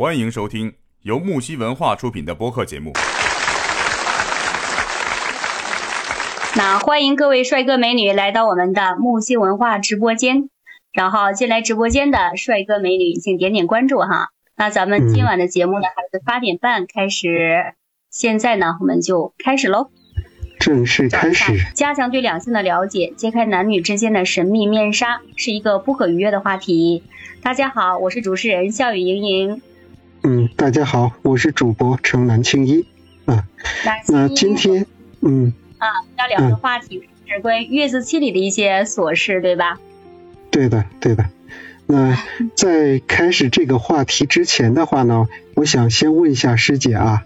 欢迎收听由木西文化出品的播客节目。那欢迎各位帅哥美女来到我们的木西文化直播间，然后进来直播间的帅哥美女，请点点关注哈。那咱们今晚的节目呢，还是八点半开始，现在呢，我们就开始喽。正式开始。加强对两性的了解，揭开男女之间的神秘面纱，是一个不可逾越的话题。大家好，我是主持人笑语盈盈。嗯，大家好，我是主播城南青衣。啊，那今天，嗯，啊，要聊的话题是关于月子期里的一些琐事，对吧？对的，对的。那在开始这个话题之前的话呢，我想先问一下师姐啊。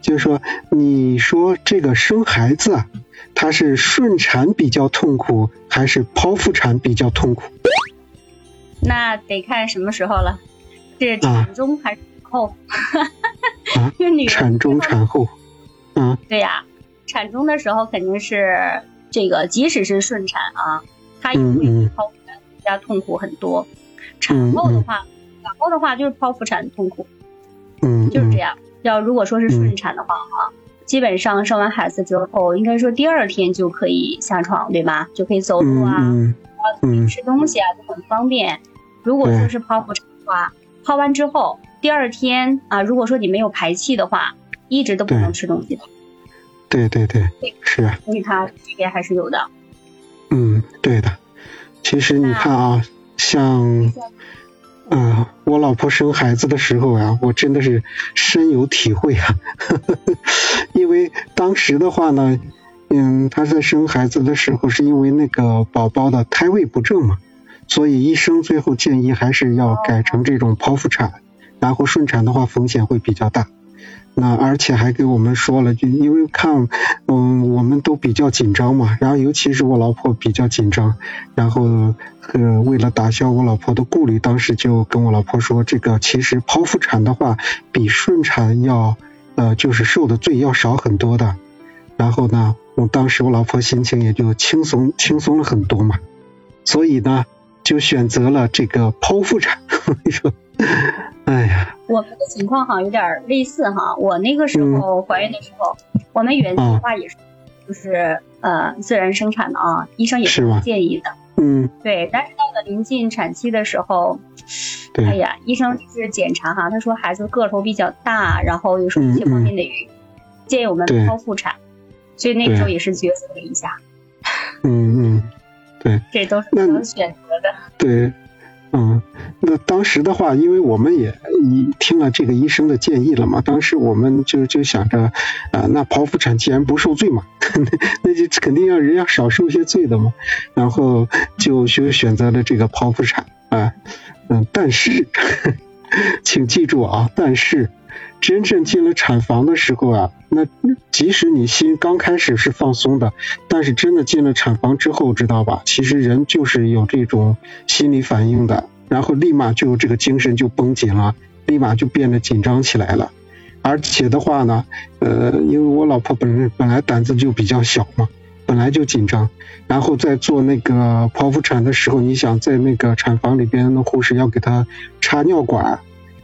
就是说，你说这个生孩子啊，它是顺产比较痛苦，还是剖腹产比较痛苦？那得看什么时候了，是产中还是后？啊，产中产后。嗯，对呀，产中的时候肯定是这个，即使是顺产啊，它也会比剖腹产更加痛苦很多。产后的话，产后的话就是剖腹产痛苦。嗯，就是这样。要如果说是顺产的话哈，基本上生完孩子之后，应该说第二天就可以下床，对吧？就可以走路啊，吃东西啊就很方便。如果说是剖腹产的话，剖完之后第二天啊，如果说你没有排气的话，一直都不能吃东西的。对对对，是。所以它区别还是有的。嗯，对的。其实你看啊，像。嗯，我老婆生孩子的时候呀，我真的是深有体会啊。因为当时的话呢，嗯，她在生孩子的时候是因为那个宝宝的胎位不正嘛，所以医生最后建议还是要改成这种剖腹产，然后顺产的话风险会比较大。那而且还给我们说了，就因为看，嗯，我们都比较紧张嘛，然后尤其是我老婆比较紧张，然后呃，为了打消我老婆的顾虑，当时就跟我老婆说，这个其实剖腹产的话，比顺产要呃，就是受的罪要少很多的。然后呢，我当时我老婆心情也就轻松轻松了很多嘛，所以呢，就选择了这个剖腹产。你说。哎呀，我们的情况好像有点类似哈。我那个时候怀孕的时候，我们原计划也是，就是呃自然生产的啊，医生也是不建议的。嗯，对。但是到了临近产期的时候，哎呀，医生就是检查哈，他说孩子个头比较大，然后有什么一些方面的原因，建议我们剖腹产。所以那个时候也是抉择了一下。嗯 嗯，对。这都是能选择的。对。嗯，那当时的话，因为我们也一听了这个医生的建议了嘛，当时我们就就想着，啊，那剖腹产既然不受罪嘛，那就肯定要人要少受些罪的嘛，然后就就选择了这个剖腹产啊，嗯，但是，请记住啊，但是真正进了产房的时候啊，那即使你心刚开始是放松的，但是真的进了产房之后，知道吧？其实人就是有这种心理反应的。然后立马就这个精神就绷紧了，立马就变得紧张起来了。而且的话呢，呃，因为我老婆本本来胆子就比较小嘛，本来就紧张。然后在做那个剖腹产的时候，你想在那个产房里边，那护士要给她插尿管，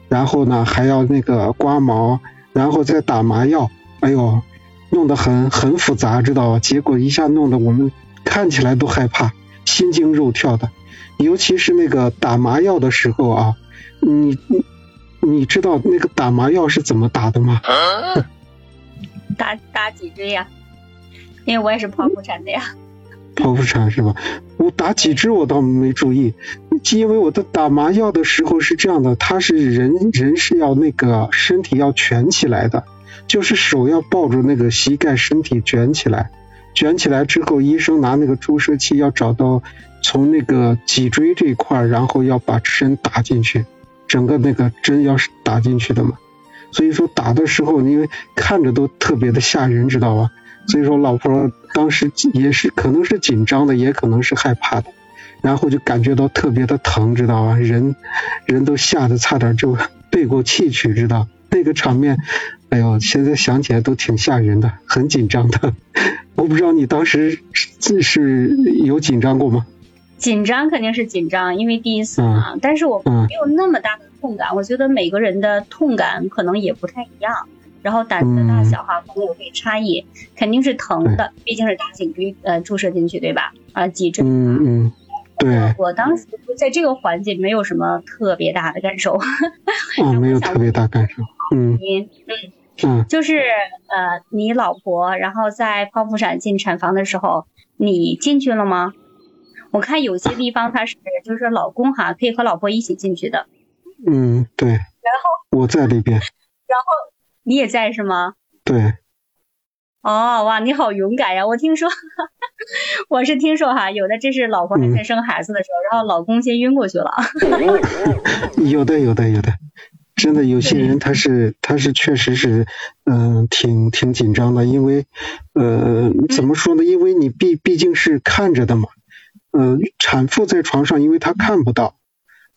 然后呢还要那个刮毛，然后再打麻药，哎呦，弄得很很复杂，知道吧？结果一下弄得我们看起来都害怕，心惊肉跳的。尤其是那个打麻药的时候啊，你你你知道那个打麻药是怎么打的吗？打打几针呀？因为我也是剖腹产的呀。剖腹产是吧？我打几支我倒没注意，因为我的打麻药的时候是这样的，他是人人是要那个身体要蜷起来的，就是手要抱住那个膝盖，身体卷起来，卷起来之后，医生拿那个注射器要找到。从那个脊椎这块，然后要把针打进去，整个那个针要是打进去的嘛，所以说打的时候，因为看着都特别的吓人，知道吧？所以说老婆当时也是可能是紧张的，也可能是害怕的，然后就感觉到特别的疼，知道吧？人人都吓得差点就背过气去，知道那个场面，哎呦，现在想起来都挺吓人的，很紧张的。我不知道你当时是是有紧张过吗？紧张肯定是紧张，因为第一次嘛。但是我没有那么大的痛感，我觉得每个人的痛感可能也不太一样。然后胆子的大小哈，可能有这差异，肯定是疼的，毕竟是打颈椎呃注射进去对吧？啊，脊椎。嗯嗯。对。我当时在这个环节没有什么特别大的感受。啊，没有特别大感受。嗯嗯嗯。就是呃，你老婆然后在剖腹产进产房的时候，你进去了吗？我看有些地方他是就是说老公哈可以和老婆一起进去的。嗯，对。然后我在里边。然后你也在是吗？对。哦，哇，你好勇敢呀！我听说，我是听说哈，有的这是老婆还在生孩子的时候，然后老公先晕过去了。有的，有的，有的，真的有些人他是他是确实是嗯挺挺紧张的，因为呃怎么说呢？因为你毕毕竟是看着的嘛。嗯，产妇在床上，因为她看不到，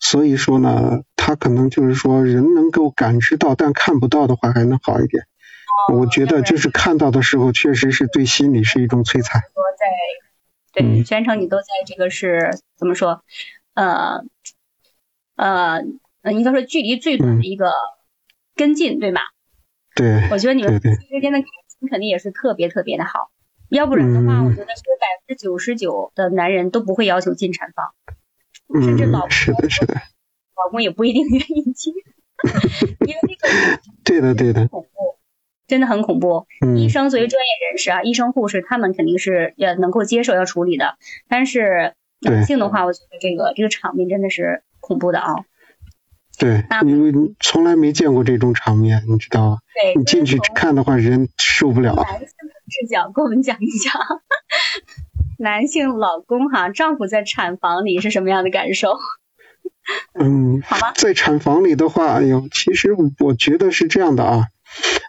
所以说呢，他可能就是说人能够感知到，但看不到的话还能好一点。我觉得就是看到的时候，确实是对心理是一种摧残。在对全程你都在这个是怎么说？呃呃，应该说距离最短的一个跟进，对吧？对。我觉得你们之间的感情肯定也是特别特别的好。要不然的话，我觉得是百分之九十九的男人都不会要求进产房，甚至老是的，是的，老公也不一定愿意接，因为那个 对的，对的，恐怖，真的很恐怖。医生作为专业人士啊，医生护士他们肯定是也能够接受要处理的，但是男性的话，我觉得这个这个场面真的是恐怖的啊。对，因为从来没见过这种场面，你知道吧？对，你进去看的话，人受不了。男性视角给我们讲一讲，男性老公哈，丈夫在产房里是什么样的感受？嗯，好吧，在产房里的话，哎呦，其实我觉得是这样的啊，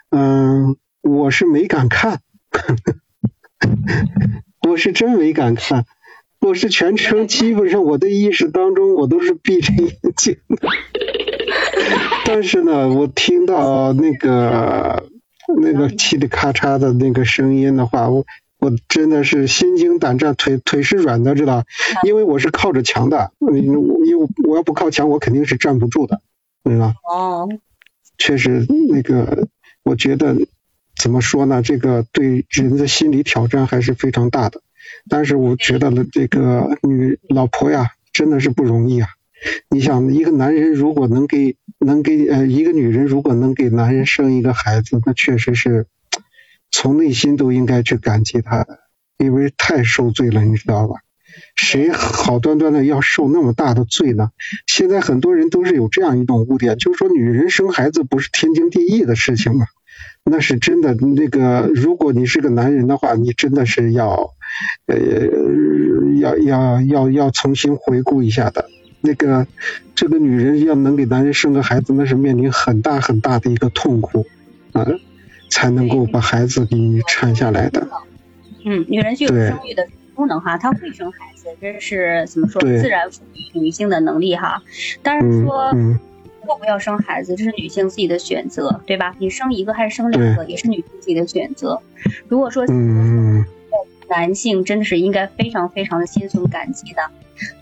嗯，我是没敢看，我是真没敢看，我是全程基本上我的意识当中我都是闭着眼睛，但是呢，我听到那个。那个嘁里咔嚓的那个声音的话，我我真的是心惊胆战，腿腿是软的，知道？因为我是靠着墙的，因为我要不靠墙，我肯定是站不住的，对吧？哦，确实，那个我觉得怎么说呢？这个对人的心理挑战还是非常大的。但是我觉得呢，这个女老婆呀，真的是不容易啊。你想，一个男人如果能给能给呃一个女人如果能给男人生一个孩子，那确实是从内心都应该去感激他的，因为太受罪了，你知道吧？谁好端端的要受那么大的罪呢？现在很多人都是有这样一种污点，就是说女人生孩子不是天经地义的事情嘛？那是真的。那个，如果你是个男人的话，你真的是要呃要要要要重新回顾一下的。那个，这个女人要能给男人生个孩子，那是面临很大很大的一个痛苦啊，才能够把孩子给你产下来的。嗯，女人具有生育的功能哈，她会生孩子，这是怎么说？自然赋予女性的能力哈。但是说要不要生孩子，这是女性自己的选择，对吧？你生一个还是生两个，也是女性自己的选择。如果说嗯，男性真的是应该非常非常的心存感激的。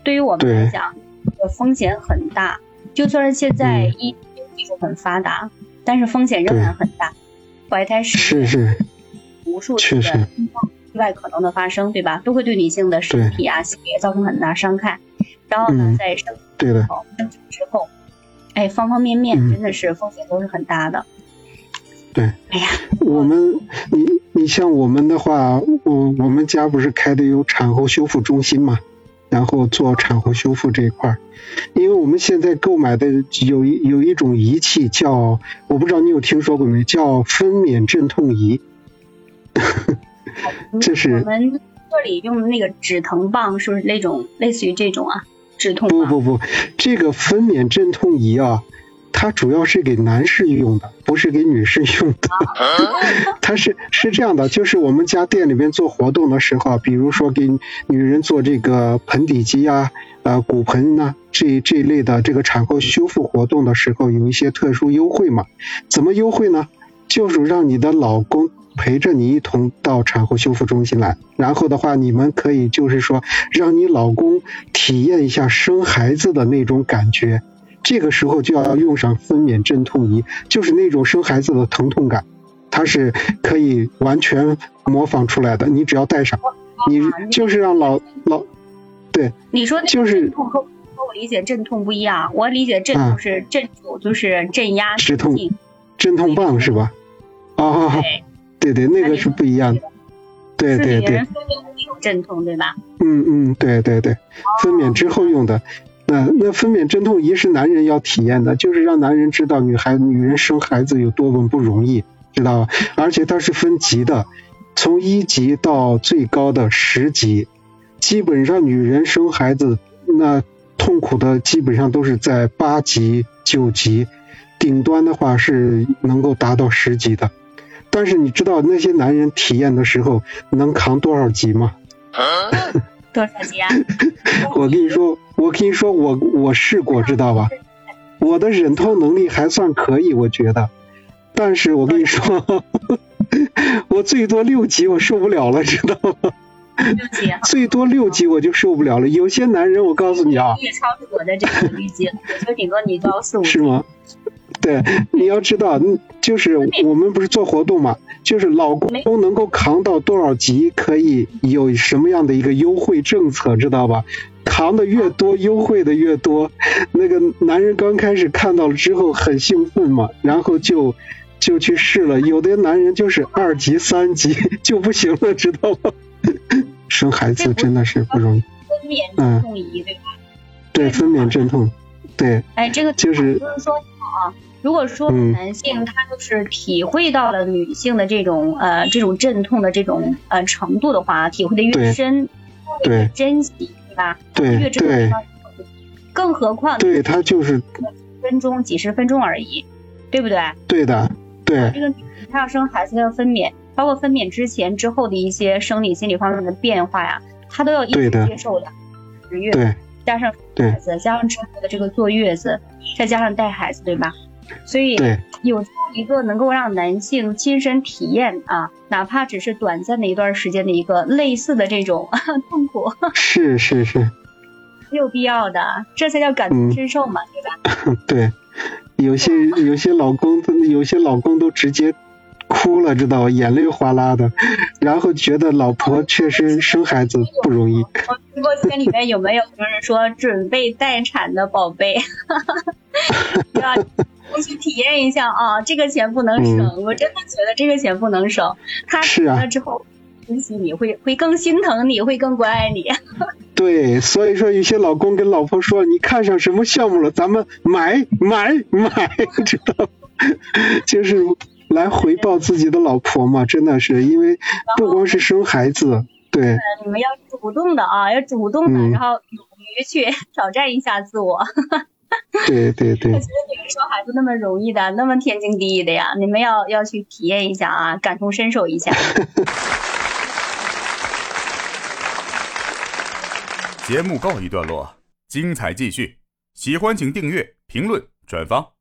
对于我们来讲。风险很大，就算是现在医技术很发达，但是风险仍然很大。怀胎十月，无数次的意外可能的发生，对吧？都会对女性的身体啊、性别造成很大伤害。然后呢，在生对的生产之后，哎，方方面面真的是风险都是很大的。对，哎呀，我们你你像我们的话，我我们家不是开的有产后修复中心嘛？然后做产后修复这一块儿，因为我们现在购买的有一有一种仪器叫，我不知道你有听说过没，叫分娩镇痛仪。这是我们这里用的那个止疼棒，是不是那种类似于这种啊？止痛不不不，这个分娩镇痛仪啊。它主要是给男士用的，不是给女士用的。它是是这样的，就是我们家店里边做活动的时候，比如说给女人做这个盆底肌啊、呃骨盆呐这这一类的这个产后修复活动的时候，有一些特殊优惠嘛。怎么优惠呢？就是让你的老公陪着你一同到产后修复中心来，然后的话，你们可以就是说，让你老公体验一下生孩子的那种感觉。这个时候就要用上分娩镇痛仪，就是那种生孩子的疼痛感，它是可以完全模仿出来的。你只要带上，你就是让老老，对，你说就是痛和和我理解镇痛不一样，我理解镇痛是镇住，就是镇压止痛，镇痛棒是吧？啊，对对，那个是不一样的，对对对。分娩有镇痛对吧？嗯嗯，对对对，分娩之后用的。那那分娩镇痛仪是男人要体验的，就是让男人知道女孩女人生孩子有多么不容易，知道吧？而且它是分级的，从一级到最高的十级，基本上女人生孩子那痛苦的基本上都是在八级九级，顶端的话是能够达到十级的。但是你知道那些男人体验的时候能扛多少级吗？多少级啊？我跟你说，我跟你说，我我试过，知道吧？我的忍痛能力还算可以，我觉得。但是我跟你说，我最多六级我受不了了，知道吗？六级。最多六级我就受不了了。有些男人，我告诉你啊。也超出我的这个预计了，我说顶多你到四五。是吗？对，你要知道，就是我们不是做活动嘛，就是老公能够扛到多少级，可以有什么样的一个优惠政策，知道吧？扛的越多，优惠的越多。那个男人刚开始看到了之后很兴奋嘛，然后就就去试了。有的男人就是二级、三级 就不行了，知道吗？生孩子真的是不容易。分娩镇痛仪对吧？对，分娩阵痛，对。哎，这个就是就是说啊。如果说男性他就是体会到了女性的这种呃这种阵痛的这种呃程度的话，体会的越深，越珍惜，对吧？对越珍惜更何况对他就是分钟几十分钟而已，对不对？对的，对。这个他要生孩子，他要分娩，包括分娩之前之后的一些生理心理方面的变化呀，他都要一直接受的。十月对，加上孩子，加上之后的这个坐月子，再加上带孩子，对吧？所以有这样一个能够让男性亲身体验啊，哪怕只是短暂的一段时间的一个类似的这种 痛苦，是是是，没有必要的，这才叫感同身受嘛，对吧？对，有些有些老公，有些老公都直接哭了，知道吧？眼泪哗啦的，然后觉得老婆确实生孩子不容易。直播间里面有没有就是说准备待产的宝贝？要去体验一下啊！这个钱不能省，我真的觉得这个钱不能省。他省了之后，珍惜你会会更心疼你，会更关爱你。对，所以说有些老公跟老婆说：“你看上什么项目了？咱们买买买，知道？就是来回报自己的老婆嘛，真的是，因为不光是生孩子，对。你们要主动的啊，要主动的，然后勇于去挑战一下自我。对对对，我觉得你们说孩子那么容易的，那么天经地义的呀，你们要要去体验一下啊，感同身受一下。节目告一段落，精彩继续，喜欢请订阅、评论、转发。